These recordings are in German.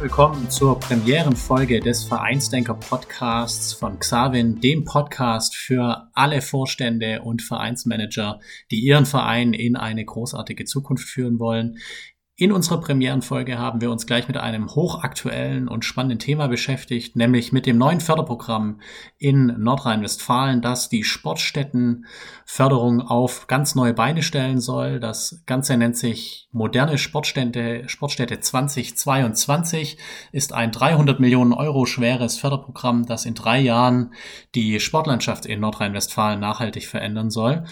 willkommen zur Premierenfolge des Vereinsdenker Podcasts von Xavin, dem Podcast für alle Vorstände und Vereinsmanager, die ihren Verein in eine großartige Zukunft führen wollen. In unserer Premierenfolge haben wir uns gleich mit einem hochaktuellen und spannenden Thema beschäftigt, nämlich mit dem neuen Förderprogramm in Nordrhein-Westfalen, das die Sportstättenförderung auf ganz neue Beine stellen soll. Das Ganze nennt sich Moderne Sportstätte, Sportstätte 2022, ist ein 300 Millionen Euro schweres Förderprogramm, das in drei Jahren die Sportlandschaft in Nordrhein-Westfalen nachhaltig verändern soll.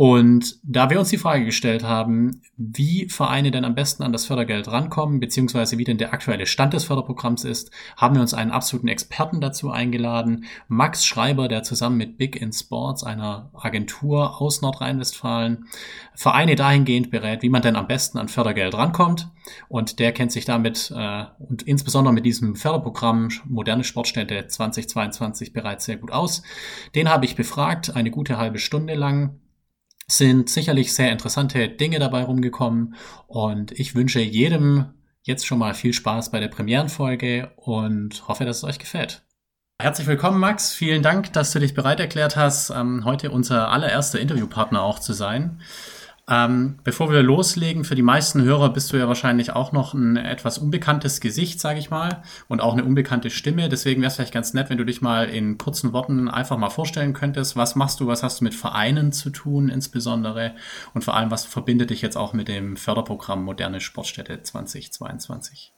Und da wir uns die Frage gestellt haben, wie Vereine denn am besten an das Fördergeld rankommen, beziehungsweise wie denn der aktuelle Stand des Förderprogramms ist, haben wir uns einen absoluten Experten dazu eingeladen, Max Schreiber, der zusammen mit Big in Sports, einer Agentur aus Nordrhein-Westfalen, Vereine dahingehend berät, wie man denn am besten an Fördergeld rankommt. Und der kennt sich damit äh, und insbesondere mit diesem Förderprogramm Moderne Sportstätte 2022 bereits sehr gut aus. Den habe ich befragt, eine gute halbe Stunde lang sind sicherlich sehr interessante Dinge dabei rumgekommen und ich wünsche jedem jetzt schon mal viel Spaß bei der Premierenfolge und hoffe, dass es euch gefällt. Herzlich willkommen, Max. Vielen Dank, dass du dich bereit erklärt hast, ähm, heute unser allererster Interviewpartner auch zu sein. Ähm, bevor wir loslegen, für die meisten Hörer bist du ja wahrscheinlich auch noch ein etwas unbekanntes Gesicht, sage ich mal, und auch eine unbekannte Stimme. Deswegen wäre es vielleicht ganz nett, wenn du dich mal in kurzen Worten einfach mal vorstellen könntest. Was machst du, was hast du mit Vereinen zu tun insbesondere und vor allem, was verbindet dich jetzt auch mit dem Förderprogramm Moderne Sportstätte 2022?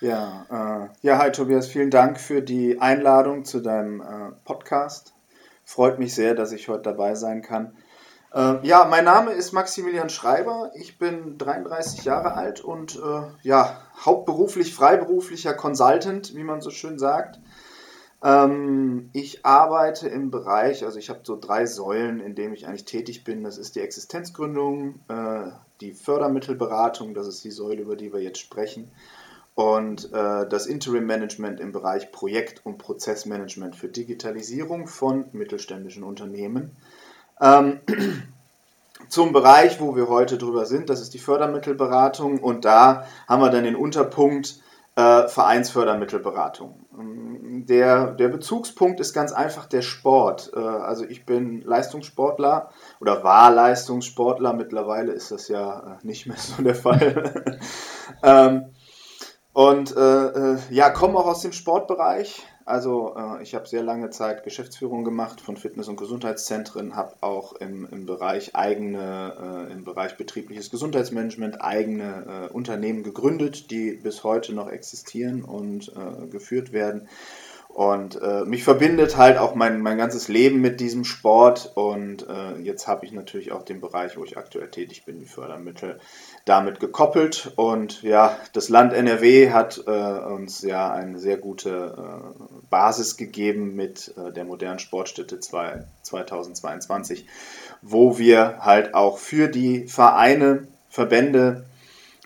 Ja, äh, ja, hi Tobias, vielen Dank für die Einladung zu deinem äh, Podcast. Freut mich sehr, dass ich heute dabei sein kann. Äh, ja, mein Name ist Maximilian Schreiber. Ich bin 33 Jahre alt und äh, ja, hauptberuflich freiberuflicher Consultant, wie man so schön sagt. Ähm, ich arbeite im Bereich, also ich habe so drei Säulen, in denen ich eigentlich tätig bin. Das ist die Existenzgründung, äh, die Fördermittelberatung, das ist die Säule, über die wir jetzt sprechen, und äh, das Interim Management im Bereich Projekt- und Prozessmanagement für Digitalisierung von mittelständischen Unternehmen. Ähm, zum Bereich, wo wir heute drüber sind, das ist die Fördermittelberatung und da haben wir dann den Unterpunkt äh, Vereinsfördermittelberatung. Ähm, der, der Bezugspunkt ist ganz einfach der Sport. Äh, also ich bin Leistungssportler oder war Leistungssportler, mittlerweile ist das ja äh, nicht mehr so der Fall. ähm, und äh, äh, ja, komme auch aus dem Sportbereich, also äh, ich habe sehr lange Zeit Geschäftsführung gemacht von Fitness- und Gesundheitszentren, habe auch im, im Bereich eigene, äh, im Bereich betriebliches Gesundheitsmanagement eigene äh, Unternehmen gegründet, die bis heute noch existieren und äh, geführt werden. Und äh, mich verbindet halt auch mein, mein ganzes Leben mit diesem Sport. Und äh, jetzt habe ich natürlich auch den Bereich, wo ich aktuell tätig bin, die Fördermittel damit gekoppelt. Und ja, das Land NRW hat äh, uns ja eine sehr gute äh, Basis gegeben mit äh, der modernen Sportstätte 2, 2022, wo wir halt auch für die Vereine, Verbände,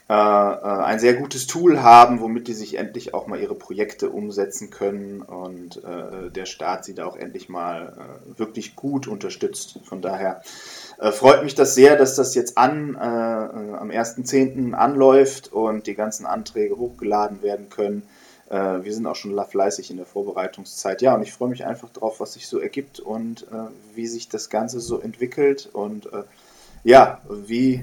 äh, äh, ein sehr gutes Tool haben, womit die sich endlich auch mal ihre Projekte umsetzen können und äh, der Staat sie da auch endlich mal äh, wirklich gut unterstützt. Von daher äh, freut mich das sehr, dass das jetzt an äh, am 1.10. anläuft und die ganzen Anträge hochgeladen werden können. wir sind auch schon fleißig in der Vorbereitungszeit. Ja, und ich freue mich einfach darauf, was sich so ergibt und wie sich das Ganze so entwickelt und ja, wie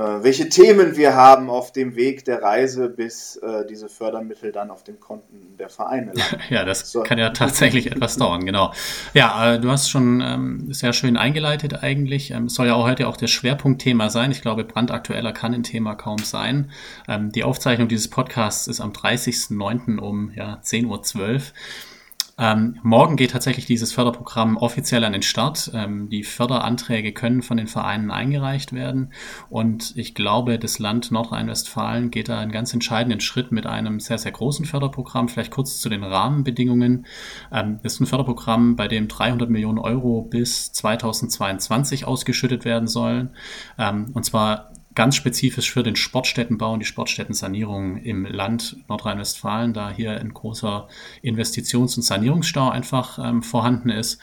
welche Themen wir haben auf dem Weg der Reise, bis äh, diese Fördermittel dann auf den Konten der Vereine landen. Ja, das so. kann ja tatsächlich etwas dauern, genau. Ja, äh, du hast schon ähm, sehr schön eingeleitet eigentlich. Ähm, soll ja auch heute auch das Schwerpunktthema sein. Ich glaube, brandaktueller kann ein Thema kaum sein. Ähm, die Aufzeichnung dieses Podcasts ist am 30.09. um ja, 10.12 Uhr. Ähm, morgen geht tatsächlich dieses Förderprogramm offiziell an den Start. Ähm, die Förderanträge können von den Vereinen eingereicht werden. Und ich glaube, das Land Nordrhein-Westfalen geht da einen ganz entscheidenden Schritt mit einem sehr, sehr großen Förderprogramm. Vielleicht kurz zu den Rahmenbedingungen. Ähm, das ist ein Förderprogramm, bei dem 300 Millionen Euro bis 2022 ausgeschüttet werden sollen. Ähm, und zwar ganz spezifisch für den Sportstättenbau und die Sportstättensanierung im Land Nordrhein-Westfalen, da hier ein großer Investitions- und Sanierungsstau einfach ähm, vorhanden ist.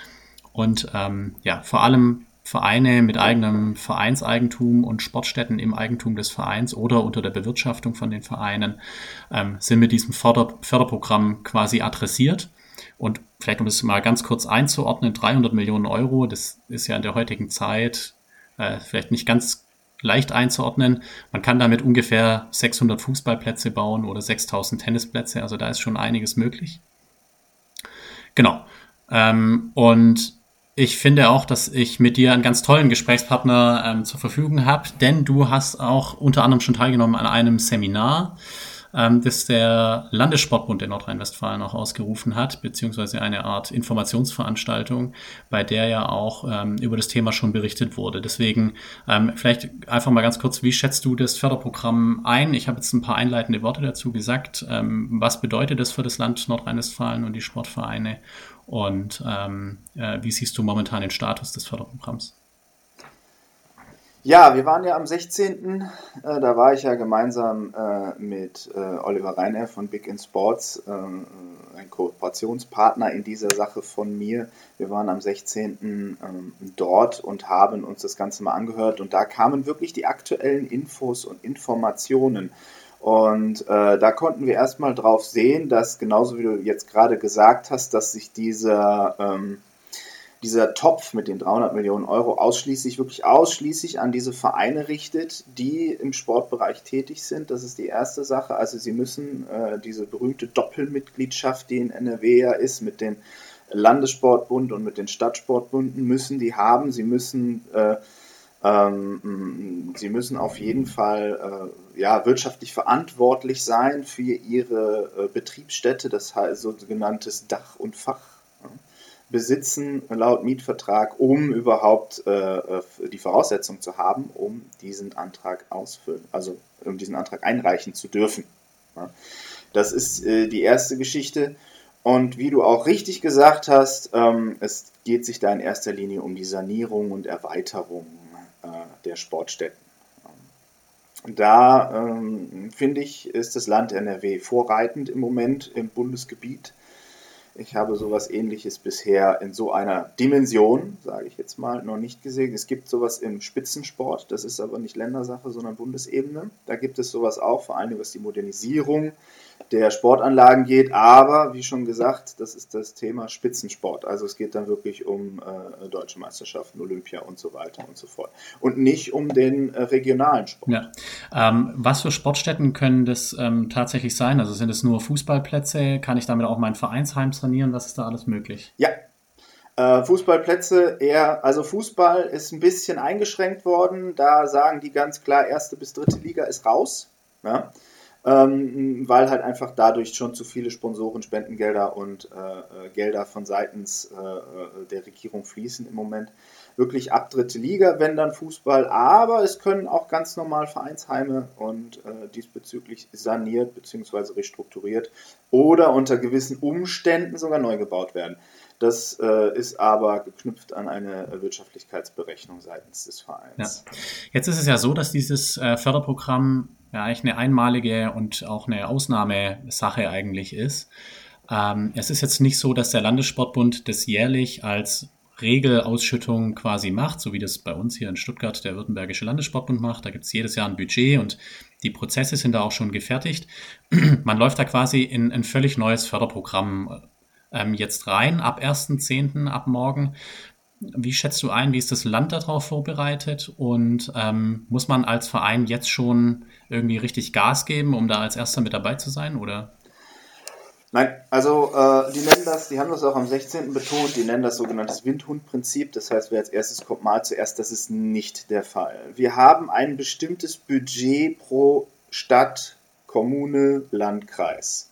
Und ähm, ja, vor allem Vereine mit eigenem Vereinseigentum und Sportstätten im Eigentum des Vereins oder unter der Bewirtschaftung von den Vereinen ähm, sind mit diesem Förder Förderprogramm quasi adressiert. Und vielleicht um es mal ganz kurz einzuordnen, 300 Millionen Euro, das ist ja in der heutigen Zeit äh, vielleicht nicht ganz leicht einzuordnen. Man kann damit ungefähr 600 Fußballplätze bauen oder 6000 Tennisplätze, also da ist schon einiges möglich. Genau. Ähm, und ich finde auch, dass ich mit dir einen ganz tollen Gesprächspartner ähm, zur Verfügung habe, denn du hast auch unter anderem schon teilgenommen an einem Seminar, ähm, das der Landessportbund in Nordrhein-Westfalen auch ausgerufen hat, beziehungsweise eine Art Informationsveranstaltung, bei der ja auch ähm, über das Thema schon berichtet wurde. Deswegen ähm, vielleicht einfach mal ganz kurz, wie schätzt du das Förderprogramm ein? Ich habe jetzt ein paar einleitende Worte dazu gesagt. Ähm, was bedeutet das für das Land Nordrhein-Westfalen und die Sportvereine? Und ähm, äh, wie siehst du momentan den Status des Förderprogramms? Ja, wir waren ja am 16. Äh, da war ich ja gemeinsam äh, mit äh, Oliver Reiner von Big in Sports, äh, ein Kooperationspartner in dieser Sache von mir. Wir waren am 16. Ähm, dort und haben uns das Ganze mal angehört und da kamen wirklich die aktuellen Infos und Informationen und äh, da konnten wir erstmal drauf sehen, dass genauso wie du jetzt gerade gesagt hast, dass sich dieser, ähm, dieser Topf mit den 300 Millionen Euro ausschließlich, wirklich ausschließlich an diese Vereine richtet, die im Sportbereich tätig sind. Das ist die erste Sache. Also sie müssen äh, diese berühmte Doppelmitgliedschaft, die in NRW ja ist, mit den Landessportbund und mit den Stadtsportbunden, müssen die haben. Sie müssen äh, ähm, sie müssen auf jeden Fall äh, ja, wirtschaftlich verantwortlich sein für ihre äh, Betriebsstätte, das heißt sogenanntes Dach und Fach besitzen laut Mietvertrag, um überhaupt äh, äh, die Voraussetzung zu haben, um diesen Antrag ausfüllen, also um diesen Antrag einreichen zu dürfen. Ja. Das ist äh, die erste Geschichte. Und wie du auch richtig gesagt hast, ähm, es geht sich da in erster Linie um die Sanierung und Erweiterung äh, der Sportstätten. Da ähm, finde ich, ist das Land NRW vorreitend im Moment im Bundesgebiet. Ich habe sowas ähnliches bisher in so einer Dimension, sage ich jetzt mal, noch nicht gesehen. Es gibt sowas im Spitzensport, das ist aber nicht Ländersache, sondern Bundesebene. Da gibt es sowas auch, vor allem was die Modernisierung der Sportanlagen geht. Aber wie schon gesagt, das ist das Thema Spitzensport. Also es geht dann wirklich um äh, deutsche Meisterschaften, Olympia und so weiter und so fort. Und nicht um den äh, regionalen Sport. Ja. Ähm, was für Sportstätten können das ähm, tatsächlich sein? Also sind es nur Fußballplätze? Kann ich damit auch mein Vereinsheim trainieren? Was ist da alles möglich? Ja, äh, Fußballplätze eher, also Fußball ist ein bisschen eingeschränkt worden. Da sagen die ganz klar, erste bis dritte Liga ist raus. Ja? Ähm, weil halt einfach dadurch schon zu viele Sponsoren, Spendengelder und äh, äh Gelder von seitens äh, äh, der Regierung fließen im Moment. Wirklich ab dritte Liga, wenn dann Fußball, aber es können auch ganz normal Vereinsheime und äh, diesbezüglich saniert bzw. restrukturiert oder unter gewissen Umständen sogar neu gebaut werden. Das äh, ist aber geknüpft an eine Wirtschaftlichkeitsberechnung seitens des Vereins. Ja. Jetzt ist es ja so, dass dieses äh, Förderprogramm ja eigentlich eine einmalige und auch eine Ausnahmesache eigentlich ist. Ähm, es ist jetzt nicht so, dass der Landessportbund das jährlich als Regelausschüttung quasi macht, so wie das bei uns hier in Stuttgart der Württembergische Landessportbund macht. Da gibt es jedes Jahr ein Budget und die Prozesse sind da auch schon gefertigt. Man läuft da quasi in ein völlig neues Förderprogramm ähm, jetzt rein, ab 1.10., ab morgen. Wie schätzt du ein, wie ist das Land darauf vorbereitet und ähm, muss man als Verein jetzt schon irgendwie richtig Gas geben, um da als Erster mit dabei zu sein oder? Nein, also äh, die nennen das, die haben das auch am 16. betont, die nennen das sogenanntes Windhundprinzip. Das heißt, wer als erstes kommt, mal zuerst. Das ist nicht der Fall. Wir haben ein bestimmtes Budget pro Stadt, Kommune, Landkreis.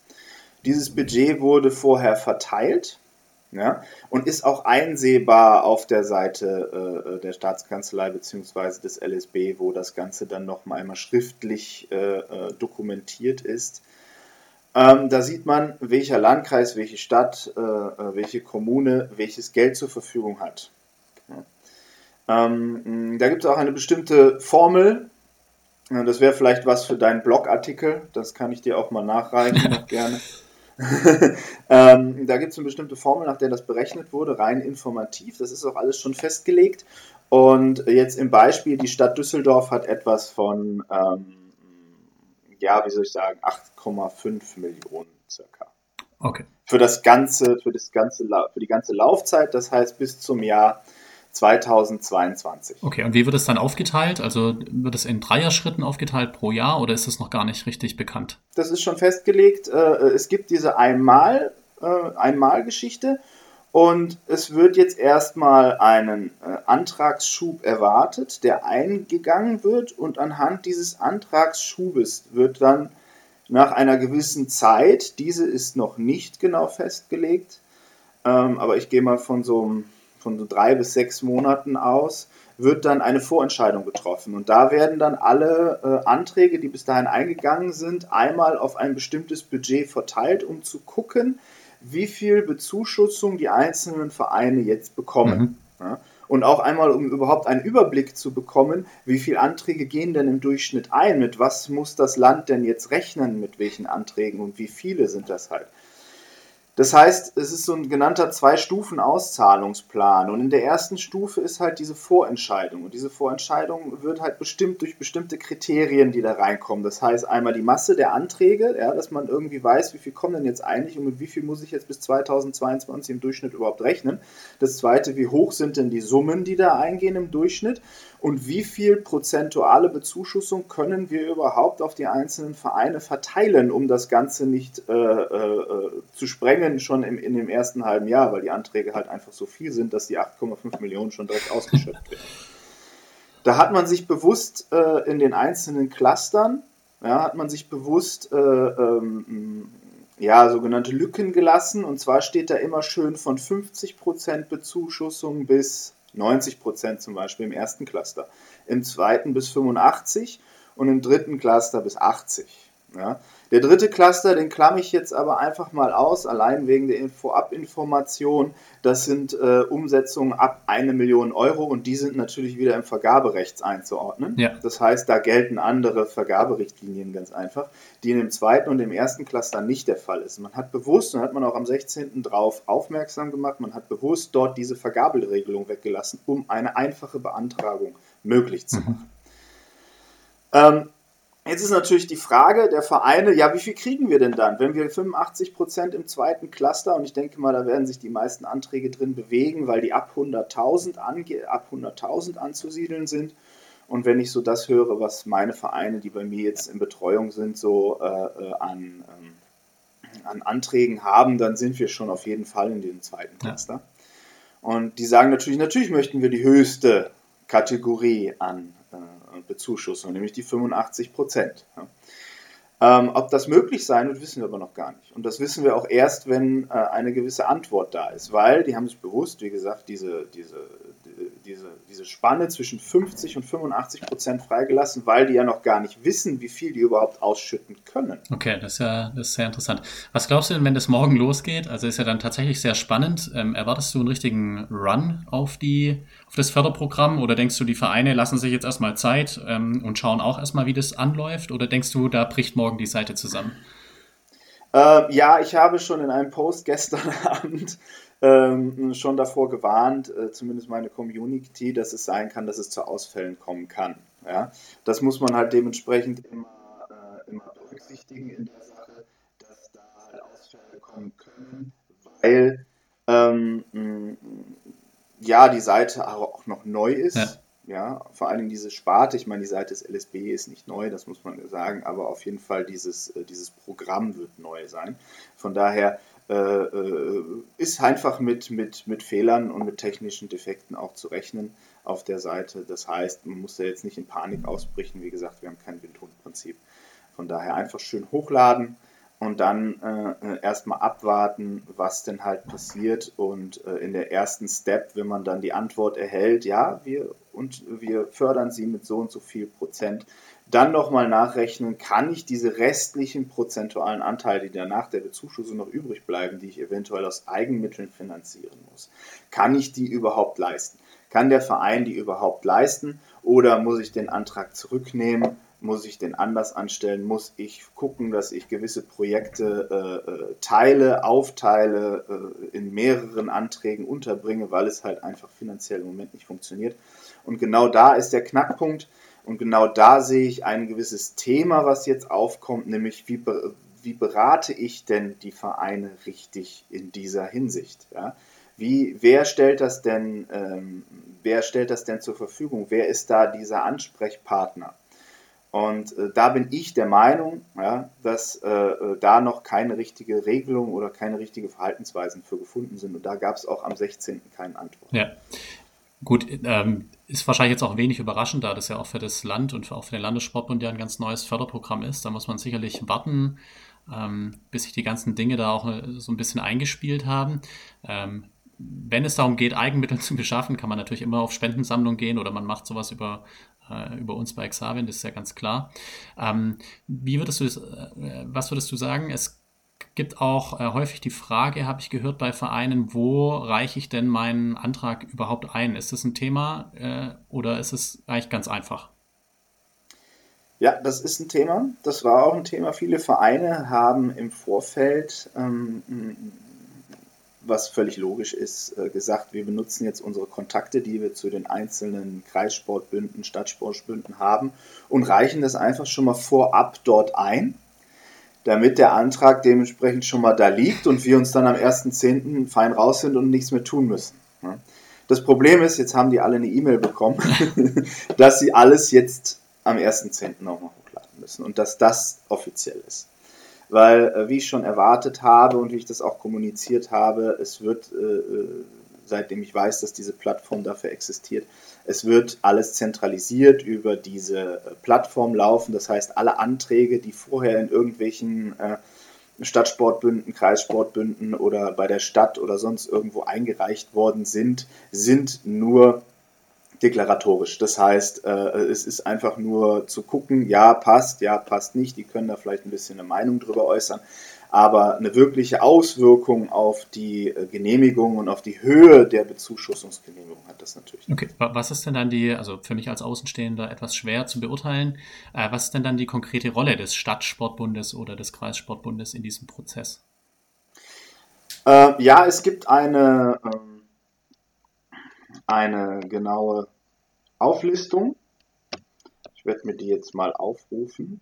Dieses Budget wurde vorher verteilt ja, und ist auch einsehbar auf der Seite äh, der Staatskanzlei bzw. des LSB, wo das Ganze dann noch mal einmal schriftlich äh, äh, dokumentiert ist. Ähm, da sieht man, welcher Landkreis, welche Stadt, äh, äh, welche Kommune welches Geld zur Verfügung hat. Ähm, da gibt es auch eine bestimmte Formel. Das wäre vielleicht was für deinen Blogartikel. Das kann ich dir auch mal nachreichen, noch gerne. ähm, da gibt es eine bestimmte Formel, nach der das berechnet wurde, rein informativ. Das ist auch alles schon festgelegt. Und jetzt im Beispiel, die Stadt Düsseldorf hat etwas von, ähm, ja, wie soll ich sagen, 8,5 Millionen circa. Okay. Für das ganze, für das ganze, für die ganze Laufzeit, das heißt bis zum Jahr 2022. Okay, und wie wird es dann aufgeteilt? Also wird es in Dreier-Schritten aufgeteilt pro Jahr oder ist es noch gar nicht richtig bekannt? Das ist schon festgelegt. Äh, es gibt diese Einmal, äh, Einmalgeschichte und es wird jetzt erstmal einen äh, Antragsschub erwartet, der eingegangen wird und anhand dieses Antragsschubes wird dann nach einer gewissen Zeit, diese ist noch nicht genau festgelegt, ähm, aber ich gehe mal von so einem von drei bis sechs Monaten aus, wird dann eine Vorentscheidung getroffen. Und da werden dann alle äh, Anträge, die bis dahin eingegangen sind, einmal auf ein bestimmtes Budget verteilt, um zu gucken, wie viel Bezuschussung die einzelnen Vereine jetzt bekommen. Mhm. Ja? Und auch einmal, um überhaupt einen Überblick zu bekommen, wie viele Anträge gehen denn im Durchschnitt ein, mit was muss das Land denn jetzt rechnen, mit welchen Anträgen und wie viele sind das halt. Das heißt, es ist so ein genannter Zwei-Stufen-Auszahlungsplan. Und in der ersten Stufe ist halt diese Vorentscheidung. Und diese Vorentscheidung wird halt bestimmt durch bestimmte Kriterien, die da reinkommen. Das heißt, einmal die Masse der Anträge, ja, dass man irgendwie weiß, wie viel kommen denn jetzt eigentlich und mit wie viel muss ich jetzt bis 2022 im Durchschnitt überhaupt rechnen. Das zweite, wie hoch sind denn die Summen, die da eingehen im Durchschnitt und wie viel prozentuale Bezuschussung können wir überhaupt auf die einzelnen Vereine verteilen, um das Ganze nicht äh, äh, zu sprengen schon im, in dem ersten halben Jahr, weil die Anträge halt einfach so viel sind, dass die 8,5 Millionen schon direkt ausgeschöpft werden. Da hat man sich bewusst äh, in den einzelnen Clustern, ja, hat man sich bewusst äh, ähm, ja, sogenannte Lücken gelassen. Und zwar steht da immer schön von 50% Bezuschussung bis 90 Prozent zum Beispiel im ersten Cluster, im zweiten bis 85 und im dritten Cluster bis 80. Ja. Der dritte Cluster, den klamme ich jetzt aber einfach mal aus, allein wegen der Vorabinformation. Das sind äh, Umsetzungen ab eine Million Euro und die sind natürlich wieder im Vergaberecht einzuordnen. Ja. Das heißt, da gelten andere Vergaberichtlinien ganz einfach, die in dem zweiten und dem ersten Cluster nicht der Fall ist. Man hat bewusst, und hat man auch am 16. drauf aufmerksam gemacht, man hat bewusst dort diese Vergaberegelung weggelassen, um eine einfache Beantragung möglich zu mhm. machen. Mhm. Ähm, Jetzt ist natürlich die Frage der Vereine, ja, wie viel kriegen wir denn dann? Wenn wir 85 Prozent im zweiten Cluster, und ich denke mal, da werden sich die meisten Anträge drin bewegen, weil die ab 100.000 ab 100.000 anzusiedeln sind. Und wenn ich so das höre, was meine Vereine, die bei mir jetzt in Betreuung sind, so äh, äh an, ähm, an Anträgen haben, dann sind wir schon auf jeden Fall in dem zweiten Cluster. Ja. Und die sagen natürlich, natürlich möchten wir die höchste Kategorie an Bezuschussung, nämlich die 85 Prozent. Ähm, ob das möglich sein wird, wissen wir aber noch gar nicht. Und das wissen wir auch erst, wenn äh, eine gewisse Antwort da ist, weil die haben sich bewusst, wie gesagt, diese, diese, diese, diese Spanne zwischen 50 und 85 Prozent freigelassen, weil die ja noch gar nicht wissen, wie viel die überhaupt ausschütten können. Okay, das ist ja das ist sehr interessant. Was glaubst du denn, wenn das morgen losgeht? Also ist ja dann tatsächlich sehr spannend. Ähm, erwartest du einen richtigen Run auf, die, auf das Förderprogramm oder denkst du, die Vereine lassen sich jetzt erstmal Zeit ähm, und schauen auch erstmal, wie das anläuft? Oder denkst du, da bricht morgen die Seite zusammen? Äh, ja, ich habe schon in einem Post gestern Abend ähm, schon davor gewarnt, äh, zumindest meine Community, dass es sein kann, dass es zu Ausfällen kommen kann. Ja? Das muss man halt dementsprechend immer, äh, immer berücksichtigen in der Sache, dass da halt Ausfälle kommen können, weil ähm, ja die Seite auch noch neu ist. Ja. ja. vor allem diese Sparte, ich meine, die Seite des LSB ist nicht neu, das muss man sagen, aber auf jeden Fall dieses, äh, dieses Programm wird neu sein. Von daher ist einfach mit, mit, mit Fehlern und mit technischen Defekten auch zu rechnen auf der Seite. Das heißt, man muss da jetzt nicht in Panik ausbrechen. Wie gesagt, wir haben kein Windhundprinzip. Von daher einfach schön hochladen und dann äh, erstmal abwarten, was denn halt passiert. Und äh, in der ersten Step, wenn man dann die Antwort erhält, ja, wir, und wir fördern sie mit so und so viel Prozent, dann nochmal nachrechnen, kann ich diese restlichen prozentualen Anteile, die danach der Bezuschussung noch übrig bleiben, die ich eventuell aus Eigenmitteln finanzieren muss, kann ich die überhaupt leisten? Kann der Verein die überhaupt leisten oder muss ich den Antrag zurücknehmen? Muss ich den anders anstellen? Muss ich gucken, dass ich gewisse Projekte äh, äh teile, aufteile, äh, in mehreren Anträgen unterbringe, weil es halt einfach finanziell im Moment nicht funktioniert? Und genau da ist der Knackpunkt. Und genau da sehe ich ein gewisses Thema, was jetzt aufkommt, nämlich wie, wie berate ich denn die Vereine richtig in dieser Hinsicht? Ja? Wie, wer stellt das denn, ähm, wer stellt das denn zur Verfügung? Wer ist da dieser Ansprechpartner? Und äh, da bin ich der Meinung, ja, dass äh, äh da noch keine richtige Regelung oder keine richtige Verhaltensweisen für gefunden sind. Und da gab es auch am 16. keine Antwort. Ja. Gut, ähm, ist wahrscheinlich jetzt auch wenig überraschend, da das ja auch für das Land und auch für den Landessportbund ja ein ganz neues Förderprogramm ist. Da muss man sicherlich warten, ähm, bis sich die ganzen Dinge da auch äh, so ein bisschen eingespielt haben. Ähm, wenn es darum geht, Eigenmittel zu beschaffen, kann man natürlich immer auf Spendensammlung gehen oder man macht sowas über, äh, über uns bei Xavien, das ist ja ganz klar. Ähm, wie würdest du das, äh, was würdest du sagen? Es gibt auch äh, häufig die Frage, habe ich gehört bei Vereinen, wo reiche ich denn meinen Antrag überhaupt ein? Ist das ein Thema äh, oder ist es eigentlich ganz einfach? Ja, das ist ein Thema. Das war auch ein Thema. Viele Vereine haben im Vorfeld ähm, was völlig logisch ist, äh, gesagt, wir benutzen jetzt unsere Kontakte, die wir zu den einzelnen Kreissportbünden, Stadtsportbünden haben und reichen das einfach schon mal vorab dort ein, damit der Antrag dementsprechend schon mal da liegt und wir uns dann am 1.10. fein raus sind und nichts mehr tun müssen. Das Problem ist, jetzt haben die alle eine E-Mail bekommen, dass sie alles jetzt am 1.10. nochmal hochladen müssen und dass das offiziell ist weil, äh, wie ich schon erwartet habe und wie ich das auch kommuniziert habe, es wird, äh, äh, seitdem ich weiß, dass diese Plattform dafür existiert, es wird alles zentralisiert über diese Plattform laufen. Das heißt, alle Anträge, die vorher in irgendwelchen Stadtsportbünden, Kreissportbünden oder bei der Stadt oder sonst irgendwo eingereicht worden sind, sind nur deklaratorisch. Das heißt, äh, es ist einfach nur zu gucken, ja, passt, ja, passt nicht. Die können da vielleicht ein bisschen eine Meinung drüber äußern. Aber eine wirkliche Auswirkung auf die äh, Genehmigung und auf die Höhe der Bezuschussungsgenehmigung hat das natürlich. Okay, was ist denn dann die, also für mich als Außenstehender etwas schwer zu beurteilen, äh, was ist denn dann die konkrete Rolle des Stadtsportbundes oder des Kreissportbundes in diesem Prozess? Äh, ja, es gibt eine, ähm, eine genaue Auflistung. Ich werde mir die jetzt mal aufrufen.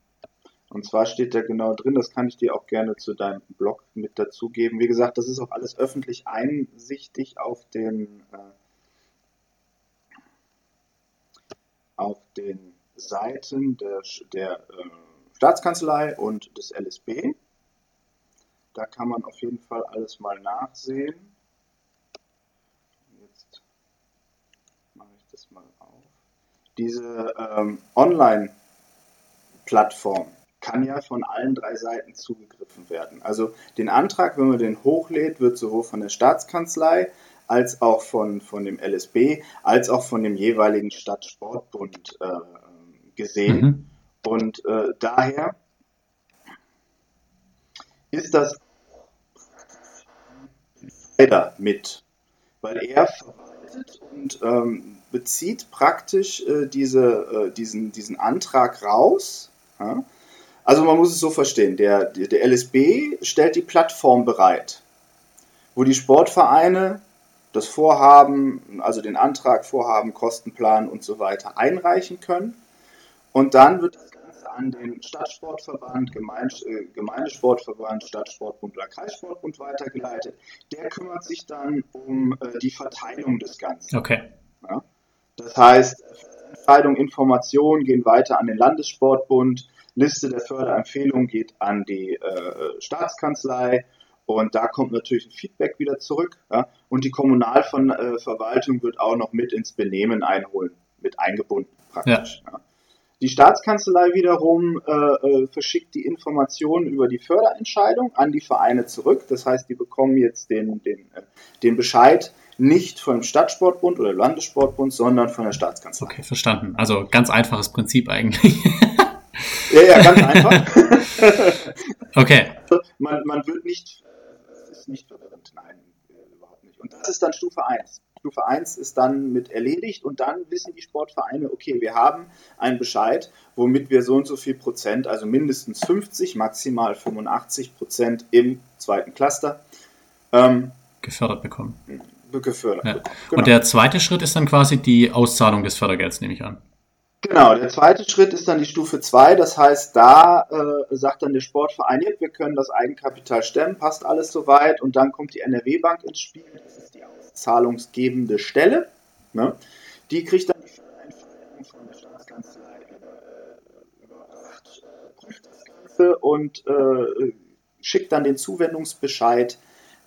Und zwar steht da genau drin, das kann ich dir auch gerne zu deinem Blog mit dazugeben. Wie gesagt, das ist auch alles öffentlich einsichtig auf den, äh, auf den Seiten der, der äh, Staatskanzlei und des LSB. Da kann man auf jeden Fall alles mal nachsehen. Jetzt mache ich das mal diese ähm, Online-Plattform kann ja von allen drei Seiten zugegriffen werden. Also den Antrag, wenn man den hochlädt, wird sowohl von der Staatskanzlei als auch von, von dem LSB, als auch von dem jeweiligen Stadtsportbund äh, gesehen. Mhm. Und äh, daher ist das mit, weil er verwaltet und ähm, bezieht praktisch äh, diese, äh, diesen, diesen Antrag raus. Ja? Also man muss es so verstehen, der, der LSB stellt die Plattform bereit, wo die Sportvereine das Vorhaben, also den Antrag, Vorhaben, Kostenplan und so weiter einreichen können. Und dann wird das Ganze an den Stadtsportverband, äh, Gemeindesportverband, Stadtsportbund oder Kreissportbund weitergeleitet. Der kümmert sich dann um äh, die Verteilung des Ganzen. Okay. Ja? Das heißt, Entscheidung, Informationen gehen weiter an den Landessportbund, Liste der Förderempfehlungen geht an die äh, Staatskanzlei und da kommt natürlich ein Feedback wieder zurück. Ja? Und die Kommunalverwaltung wird auch noch mit ins Benehmen einholen, mit eingebunden praktisch. Ja. Ja. Die Staatskanzlei wiederum äh, äh, verschickt die Informationen über die Förderentscheidung an die Vereine zurück. Das heißt, die bekommen jetzt den, den, äh, den Bescheid, nicht vom Stadtsportbund oder Landessportbund, sondern von der Staatskanzlei. Okay, verstanden. Also ganz einfaches Prinzip eigentlich. ja, ja, ganz einfach. okay. Man, man wird nicht, es ist nicht verwirrend, nein, überhaupt nicht. Und das ist dann Stufe 1. Stufe 1 ist dann mit erledigt und dann wissen die Sportvereine, okay, wir haben einen Bescheid, womit wir so und so viel Prozent, also mindestens 50, maximal 85 Prozent im zweiten Cluster ähm, gefördert bekommen gefördert ja. Genau. Und der zweite Schritt ist dann quasi die Auszahlung des Fördergelds, nehme ich an. Genau, der zweite Schritt ist dann die Stufe 2. Das heißt, da äh, sagt dann der Sportverein, wir können das Eigenkapital stemmen, passt alles soweit. Und dann kommt die NRW-Bank ins Spiel. Das ist die auszahlungsgebende Stelle. Ne? Die kriegt dann die Einführung von der Staatskanzlei überwacht, prüft das Ganze und äh, schickt dann den Zuwendungsbescheid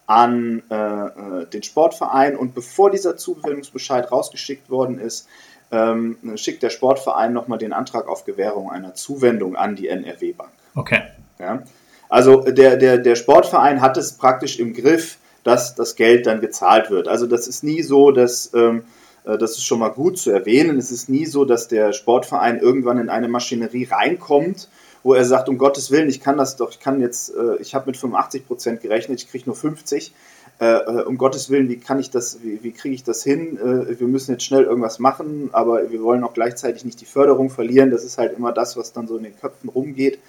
an äh, äh, den Sportverein. Und bevor dieser Zuwendungsbescheid rausgeschickt worden ist, ähm, schickt der Sportverein nochmal den Antrag auf Gewährung einer Zuwendung an die NRW-Bank. Okay. Ja? Also der, der, der Sportverein hat es praktisch im Griff, dass das Geld dann gezahlt wird. Also das ist nie so, dass, ähm, äh, das ist schon mal gut zu erwähnen, es ist nie so, dass der Sportverein irgendwann in eine Maschinerie reinkommt, wo er sagt, um Gottes Willen, ich kann das doch, ich kann jetzt, äh, ich habe mit 85 Prozent gerechnet, ich kriege nur 50 äh, äh, um Gottes Willen, wie kann ich das, wie, wie kriege ich das hin? Äh, wir müssen jetzt schnell irgendwas machen, aber wir wollen auch gleichzeitig nicht die Förderung verlieren. Das ist halt immer das, was dann so in den Köpfen rumgeht.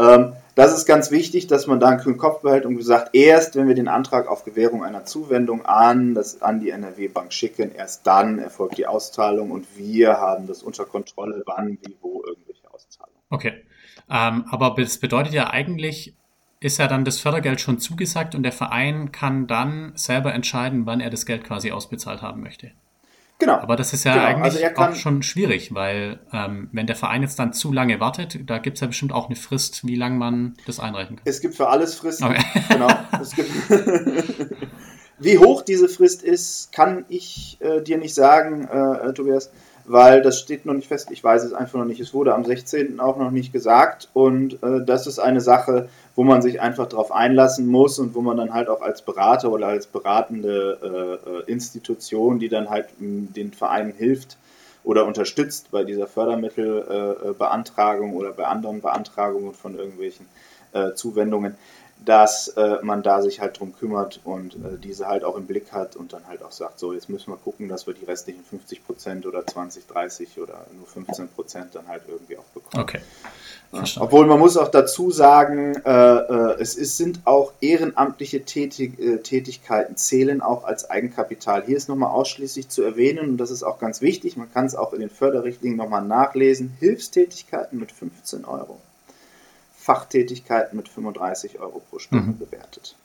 Ähm, das ist ganz wichtig, dass man da einen kühlen Kopf behält und gesagt, erst wenn wir den Antrag auf Gewährung einer Zuwendung an, das, an die NRW-Bank schicken, erst dann erfolgt die Auszahlung und wir haben das unter Kontrolle, wann, wie, wo irgendwelche Auszahlungen. Okay. Ähm, aber das bedeutet ja eigentlich, ist ja dann das Fördergeld schon zugesagt und der Verein kann dann selber entscheiden, wann er das Geld quasi ausbezahlt haben möchte. Genau. Aber das ist ja genau. eigentlich also auch schon schwierig, weil ähm, wenn der Verein jetzt dann zu lange wartet, da gibt es ja bestimmt auch eine Frist, wie lange man das einreichen kann. Es gibt für alles Fristen. Okay. Genau. wie hoch diese Frist ist, kann ich äh, dir nicht sagen, äh, Tobias weil das steht noch nicht fest. Ich weiß es einfach noch nicht. Es wurde am 16. auch noch nicht gesagt und äh, das ist eine Sache, wo man sich einfach darauf einlassen muss und wo man dann halt auch als Berater oder als beratende äh, äh Institution, die dann halt den Vereinen hilft oder unterstützt bei dieser Fördermittelbeantragung oder bei anderen Beantragungen von irgendwelchen äh, Zuwendungen, dass äh, man da sich halt drum kümmert und äh, diese halt auch im Blick hat und dann halt auch sagt, so jetzt müssen wir gucken, dass wir die restlichen 50 Prozent oder 20, 30 oder nur 15 Prozent dann halt irgendwie auch bekommen. Okay. Ja, obwohl man muss auch dazu sagen, äh, äh es ist, sind auch ehrenamtliche Tätig, äh, Tätigkeiten zählen auch als Eigenkapital. Hier ist nochmal ausschließlich zu erwähnen und das ist auch ganz wichtig, man kann es auch in den Förderrichtlinien nochmal nachlesen, Hilfstätigkeiten mit 15 Euro. Fachtätigkeiten mit 35 Euro pro Stunde mhm. bewertet.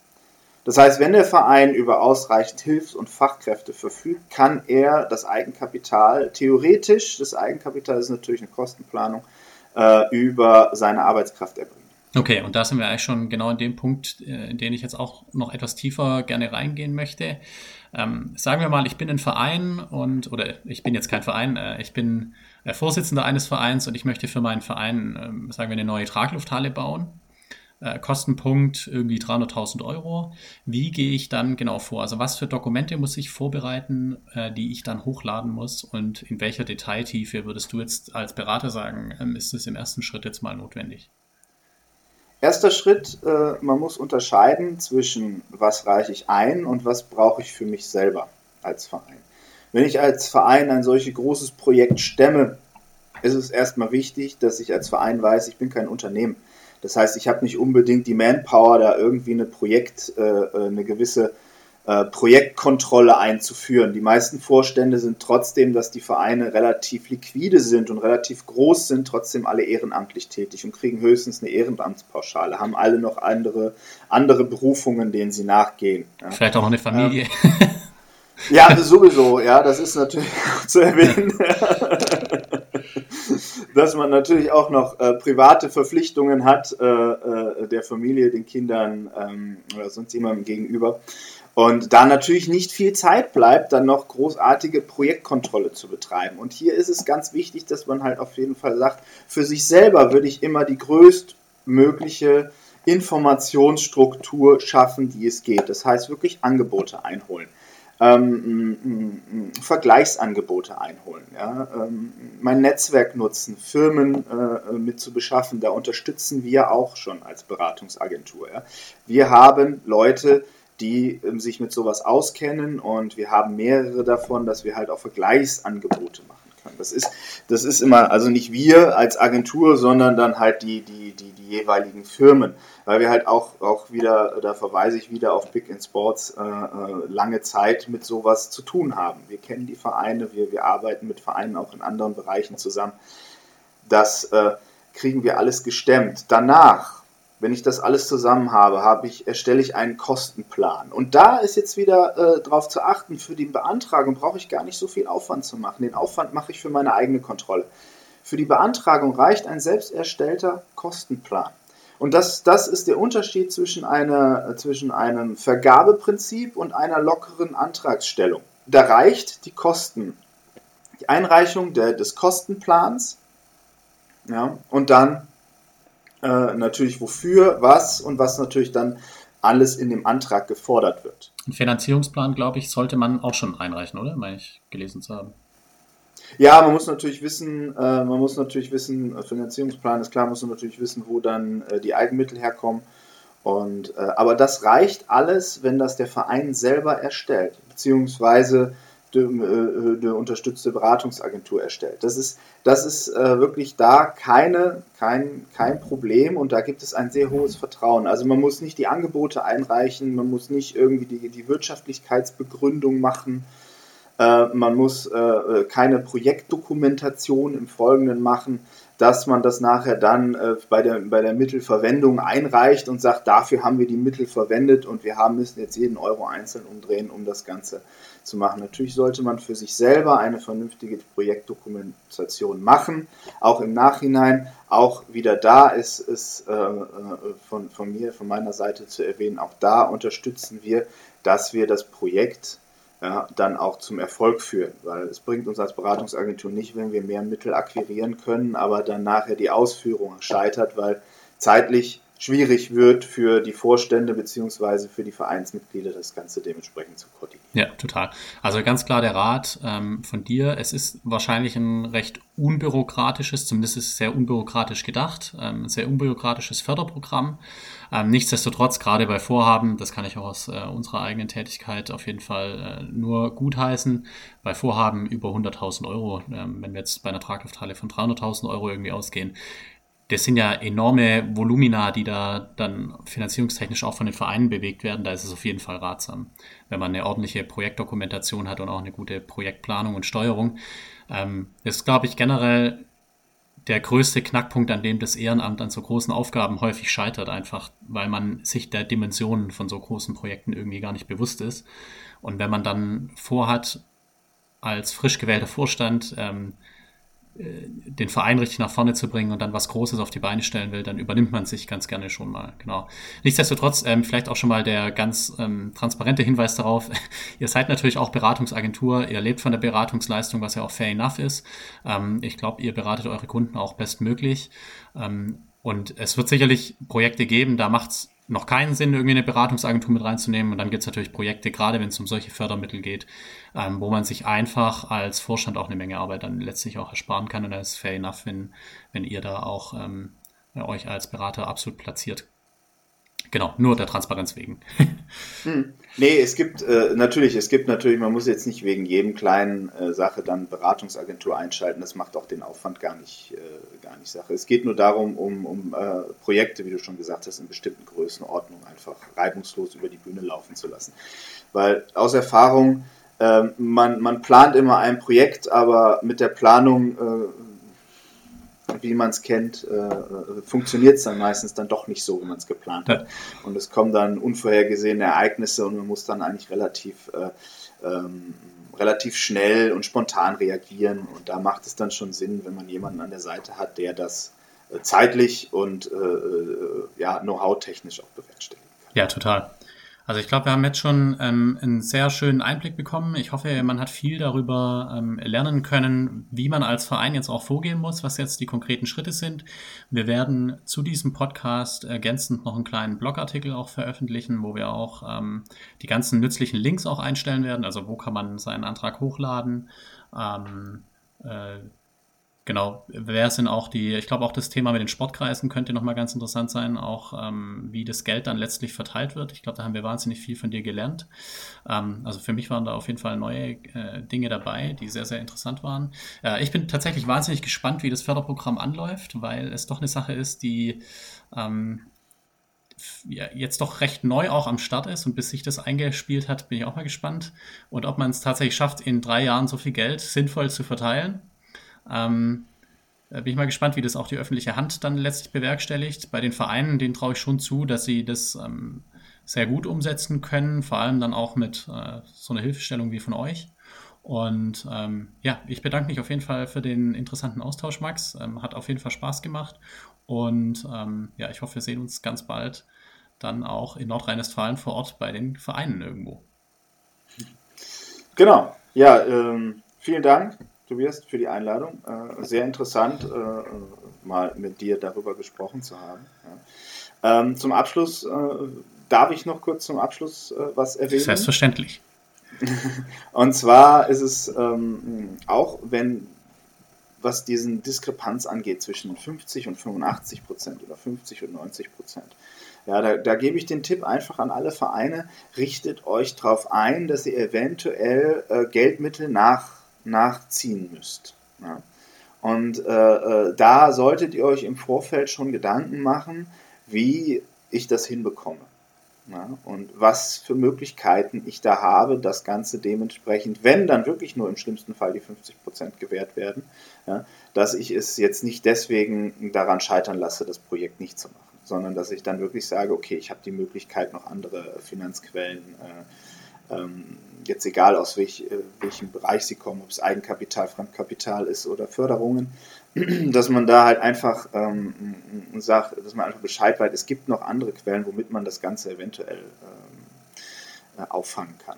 Das heißt, wenn der Verein über ausreichend Hilfs- und Fachkräfte verfügt, kann er das Eigenkapital, theoretisch, das Eigenkapital ist natürlich eine Kostenplanung, äh, über seine Arbeitskraft erbringen. Okay, und da sind wir eigentlich schon genau in dem Punkt, äh, in den ich jetzt auch noch etwas tiefer gerne reingehen möchte. Ähm, sagen wir mal, ich bin ein Verein und, oder ich bin jetzt kein Verein, äh, ich bin Vorsitzender eines Vereins und ich möchte für meinen Verein, äh, sagen wir, eine neue Traglufthalle bauen. Äh, Kostenpunkt irgendwie 300.000 Euro. Wie gehe ich dann genau vor? Also was für Dokumente muss ich vorbereiten, äh, die ich dann hochladen muss und in welcher Detailtiefe würdest du jetzt als Berater sagen, ähm, ist es im ersten Schritt jetzt mal notwendig? Erster Schritt, äh, man muss unterscheiden zwischen, was reiche ich ein und was brauche ich für mich selber als Verein. Wenn ich als Verein ein solches großes Projekt stemme, ist es erstmal wichtig, dass ich als Verein weiß, ich bin kein Unternehmen. Das heißt, ich habe nicht unbedingt die Manpower, da irgendwie eine Projekt, äh, äh eine gewisse äh, Projektkontrolle einzuführen. Die meisten Vorstände sind trotzdem, dass die Vereine relativ liquide sind und relativ groß sind, trotzdem alle ehrenamtlich tätig und kriegen höchstens eine Ehrenamtspauschale, haben alle noch andere, andere Berufungen, denen sie nachgehen. Ja. Vielleicht auch noch eine Familie. Ähm, ja, sowieso, ja, das ist natürlich zu erwähnen. dass man natürlich auch noch äh, private Verpflichtungen hat, äh, äh, der Familie, den Kindern ähm, oder sonst jemandem gegenüber. Und da natürlich nicht viel Zeit bleibt, dann noch großartige Projektkontrolle zu betreiben. Und hier ist es ganz wichtig, dass man halt auf jeden Fall sagt, für sich selber würde ich immer die größtmögliche Informationsstruktur schaffen, die es geht. Das heißt wirklich Angebote einholen. Ähm, Vergleichsangebote einholen, ja? ähm, mein Netzwerk nutzen, Firmen äh, mit zu beschaffen, da unterstützen wir auch schon als Beratungsagentur. Ja? Wir haben Leute, die ähm, sich mit sowas auskennen und wir haben mehrere davon, dass wir halt auch Vergleichsangebote machen Das ist, das ist immer, also nicht wir als Agentur, sondern dann halt die, die, die, die jeweiligen Firmen. Weil wir halt auch, auch wieder, da verweise ich wieder auf Big in Sports, äh, äh, lange Zeit mit sowas zu tun haben. Wir kennen die Vereine, wir, wir arbeiten mit Vereinen auch in anderen Bereichen zusammen. Das äh, kriegen wir alles gestemmt. Danach wenn ich das alles zusammen habe, habe ich, erstelle ich einen Kostenplan. Und da ist jetzt wieder äh, darauf zu achten, für die Beantragung brauche ich gar nicht so viel Aufwand zu machen. Den Aufwand mache ich für meine eigene Kontrolle. Für die Beantragung reicht ein selbst erstellter Kostenplan. Und das, das ist der Unterschied zwischen, einer, zwischen einem Vergabeprinzip und einer lockeren Antragsstellung. Da reicht die Kosten, die Einreichung der, des Kostenplans ja, und dann äh, natürlich wofür, was und was natürlich dann alles in dem Antrag gefordert wird. Ein Finanzierungsplan, glaube ich, sollte man auch schon einreichen, oder? Meine ich gelesen zu haben. Ja, man muss natürlich wissen, äh, man muss natürlich wissen, äh, Finanzierungsplan ist klar, muss man natürlich wissen, wo dann äh, die Eigenmittel herkommen. Und, äh, aber das reicht alles, wenn das der Verein selber erstellt, beziehungsweise eine äh, unterstützte Beratungsagentur erstellt. Das ist, das ist äh, wirklich da keine, kein, kein Problem und da gibt es ein sehr hohes Vertrauen. Also man muss nicht die Angebote einreichen, man muss nicht irgendwie die, die Wirtschaftlichkeitsbegründung machen, äh, man muss äh, keine Projektdokumentation im Folgenden machen dass man das nachher dann äh, bei, der, bei der Mittelverwendung einreicht und sagt, dafür haben wir die Mittel verwendet und wir haben, müssen jetzt jeden Euro einzeln umdrehen, um das Ganze zu machen. Natürlich sollte man für sich selber eine vernünftige Projektdokumentation machen, auch im Nachhinein. Auch wieder da ist es äh, äh, von, von mir, von meiner Seite zu erwähnen, auch da unterstützen wir, dass wir das Projekt ja, dann auch zum Erfolg führen. Weil es bringt uns als Beratungsagentur nicht, wenn wir mehr Mittel akquirieren können, aber dann nachher die Ausführung scheitert, weil zeitlich schwierig wird für die Vorstände bzw. für die Vereinsmitglieder das Ganze dementsprechend zu koordinieren. Ja, total. Also ganz klar der Rat ähm, von dir. Es ist wahrscheinlich ein recht unbürokratisches, zumindest ist es sehr unbürokratisch gedacht, ähm, ein sehr unbürokratisches Förderprogramm. Ähm, nichtsdestotrotz, gerade bei Vorhaben, das kann ich auch aus äh, unserer eigenen Tätigkeit auf jeden Fall äh, nur gutheißen, bei Vorhaben über 100.000 Euro, ähm, wenn wir jetzt bei einer Traglufthalle von 300.000 Euro irgendwie ausgehen, das sind ja enorme Volumina, die da dann finanzierungstechnisch auch von den Vereinen bewegt werden. Da ist es auf jeden Fall ratsam, wenn man eine ordentliche Projektdokumentation hat und auch eine gute Projektplanung und Steuerung. Ähm, das ist, glaube ich, generell der größte Knackpunkt, an dem das Ehrenamt an so großen Aufgaben häufig scheitert, einfach weil man sich der Dimensionen von so großen Projekten irgendwie gar nicht bewusst ist. Und wenn man dann vorhat, als frisch gewählter Vorstand ähm, äh, den Verein richtig nach vorne zu bringen und dann was Großes auf die Beine stellen will, dann übernimmt man sich ganz gerne schon mal. Genau. Nichtsdestotrotz, ähm, vielleicht auch schon mal der ganz ähm, transparente Hinweis darauf, ihr seid natürlich auch Beratungsagentur, ihr lebt von der Beratungsleistung, was ja auch fair enough ist. Ähm, ich glaube, ihr beratet eure Kunden auch bestmöglich. Ähm, und es wird sicherlich Projekte geben, da macht es noch keinen Sinn, irgendwie eine Beratungsagentur mit reinzunehmen. Und dann gibt es natürlich Projekte, gerade wenn es um solche Fördermittel geht, ähm, wo man sich einfach als Vorstand auch eine Menge Arbeit dann letztlich auch ersparen kann. Und da ist fair enough, wenn, wenn ihr da auch ähm, euch als Berater absolut platziert. Genau, nur der Transparenz wegen. hm. Nee, es gibt äh, natürlich, es gibt natürlich, man muss jetzt nicht wegen jedem kleinen äh, Sache dann Beratungsagentur einschalten. Das macht auch den Aufwand gar nicht, äh, gar nicht Sache. Es geht nur darum, um, um äh, Projekte, wie du schon gesagt hast, in bestimmten Größenordnungen einfach reibungslos über die Bühne laufen zu lassen. Weil aus Erfahrung, ähm, man, man plant immer ein Projekt, aber mit der Planung äh, wie man es kennt, äh, funktioniert es dann meistens dann doch nicht so, wie man es geplant hat. Und es kommen dann unvorhergesehene Ereignisse und man muss dann eigentlich relativ, äh, ähm, relativ schnell und spontan reagieren. Und da macht es dann schon Sinn, wenn man jemanden an der Seite hat, der das äh, zeitlich und äh, äh, ja, Know-how-technisch auch bewerkstelligen kann. Ja, total. Also ich glaube, wir haben jetzt schon ähm, einen sehr schönen Einblick bekommen. Ich hoffe, man hat viel darüber ähm, lernen können, wie man als Verein jetzt auch vorgehen muss, was jetzt die konkreten Schritte sind. Wir werden zu diesem Podcast ergänzend noch einen kleinen Blogartikel auch veröffentlichen, wo wir auch ähm, die ganzen nützlichen Links auch einstellen werden. Also wo kann man seinen Antrag hochladen. Ähm, äh, Genau, wer sind auch die, ich glaube auch das Thema mit den Sportkreisen könnte nochmal ganz interessant sein, auch ähm, wie das Geld dann letztlich verteilt wird. Ich glaube, da haben wir wahnsinnig viel von dir gelernt. Ähm, also für mich waren da auf jeden Fall neue äh, Dinge dabei, die sehr, sehr interessant waren. Äh, ich bin tatsächlich wahnsinnig gespannt, wie das Förderprogramm anläuft, weil es doch eine Sache ist, die ähm, ja, jetzt doch recht neu auch am Start ist und bis sich das eingespielt hat, bin ich auch mal gespannt. Und ob man es tatsächlich schafft, in drei Jahren so viel Geld sinnvoll zu verteilen. Ähm, bin ich mal gespannt, wie das auch die öffentliche Hand dann letztlich bewerkstelligt. Bei den Vereinen, denen traue ich schon zu, dass sie das ähm, sehr gut umsetzen können, vor allem dann auch mit äh, so einer Hilfestellung wie von euch. Und ähm, ja, ich bedanke mich auf jeden Fall für den interessanten Austausch, Max. Ähm, hat auf jeden Fall Spaß gemacht. Und ähm, ja, ich hoffe, wir sehen uns ganz bald dann auch in Nordrhein-Westfalen vor Ort bei den Vereinen irgendwo. Genau. Ja, ähm, vielen Dank, Tobias, für die Einladung. Äh, sehr interessant, äh, mal mit dir darüber gesprochen zu haben. Ähm, zum Abschluss, äh, darf ich noch kurz zum Abschluss was erwähnen? Selbstverständlich. Und zwar ist es ähm, auch, wenn was diesen Diskrepanz angeht zwischen 50 und 85 Prozent oder 50 und 90 Prozent. Ja, da, da gebe ich den Tipp einfach an alle Vereine, richtet euch darauf ein, dass ihr eventuell äh, Geldmittel nach, nachziehen müsst. Ja. Und äh, äh, da solltet ihr euch im Vorfeld schon Gedanken machen, wie ich das hinbekomme. Ja, und was für Möglichkeiten ich da habe, das Ganze dementsprechend, wenn dann wirklich nur im schlimmsten Fall die 50 Prozent gewährt werden, ja, dass ich es jetzt nicht deswegen daran scheitern lasse, das Projekt nicht zu machen, sondern dass ich dann wirklich sage, okay, ich habe die Möglichkeit, noch andere Finanzquellen, äh, jetzt egal aus welch, äh, welchem Bereich sie kommen, ob es Eigenkapital, Fremdkapital ist oder Förderungen, dass man da halt einfach ähm, sagt, dass man einfach Bescheid weiß, es gibt noch andere Quellen, womit man das Ganze eventuell ähm, äh, auffangen kann.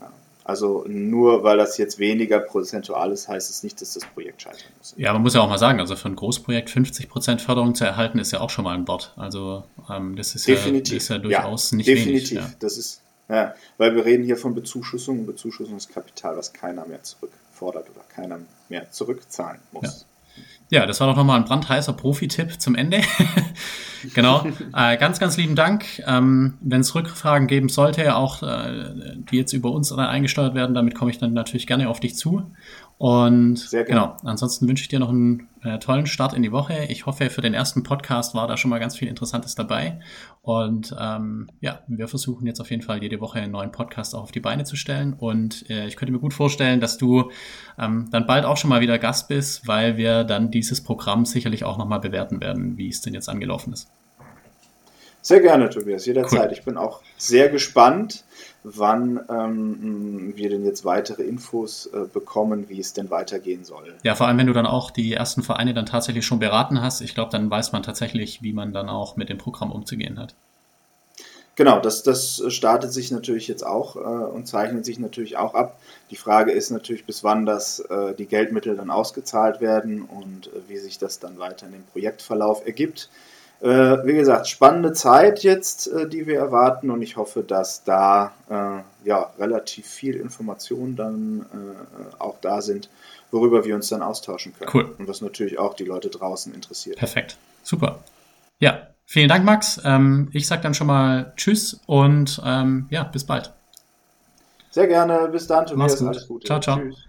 Ja. Also nur weil das jetzt weniger prozentual ist, heißt es nicht, dass das Projekt scheitern muss. Ja, man muss ja auch mal sagen, also für ein Großprojekt 50% Förderung zu erhalten, ist ja auch schon mal ein Wort. Also ähm, das ist definitiv. ja, ist ja durchaus ja, nicht definitiv. wenig. Ja. Das ist, ja, weil wir reden hier von Bezuschussung und Bezuschussungskapital, was keiner mehr zurückfordert oder keiner mehr zurückzahlen muss. Ja, das war doch nochmal ein brandheißer Profi-Tipp zum Ende. genau. Äh, ganz, ganz lieben Dank. Ähm, Wenn es Rückfragen geben sollte, auch äh, die jetzt über uns eingesteuert werden, damit komme ich dann natürlich gerne auf dich zu. Und Sehr gerne. genau, ansonsten wünsche ich dir noch einen äh, tollen Start in die Woche. Ich hoffe, für den ersten Podcast war da schon mal ganz viel Interessantes dabei. Und ähm, ja, wir versuchen jetzt auf jeden Fall jede Woche einen neuen Podcast auch auf die Beine zu stellen. Und äh, ich könnte mir gut vorstellen, dass du ähm, dann bald auch schon mal wieder Gast bist, weil wir dann dieses Programm sicherlich auch nochmal bewerten werden, wie es denn jetzt angelaufen ist. Sehr gerne, Tobias, jederzeit. Cool. Ich bin auch sehr gespannt, wann ähm, wir denn jetzt weitere Infos äh, bekommen, wie es denn weitergehen soll. Ja, vor allem, wenn du dann auch die ersten Vereine dann tatsächlich schon beraten hast. Ich glaube, dann weiß man tatsächlich, wie man dann auch mit dem Programm umzugehen hat. Genau, das, das startet sich natürlich jetzt auch äh, und zeichnet sich natürlich auch ab. Die Frage ist natürlich, bis wann das, äh, die Geldmittel dann ausgezahlt werden und äh, wie sich das dann weiter in dem Projektverlauf ergibt. Äh, wie gesagt, spannende Zeit jetzt, äh, die wir erwarten und ich hoffe, dass da äh, ja, relativ viel Informationen dann äh, auch da sind, worüber wir uns dann austauschen können. Cool. Und was natürlich auch die Leute draußen interessiert. Perfekt. Super. Ja, vielen Dank, Max. Ähm, ich sage dann schon mal Tschüss und ähm, ja, bis bald. Sehr gerne. Bis dann, Tobias. Alles Gute. Ciao, ciao. Tschüss.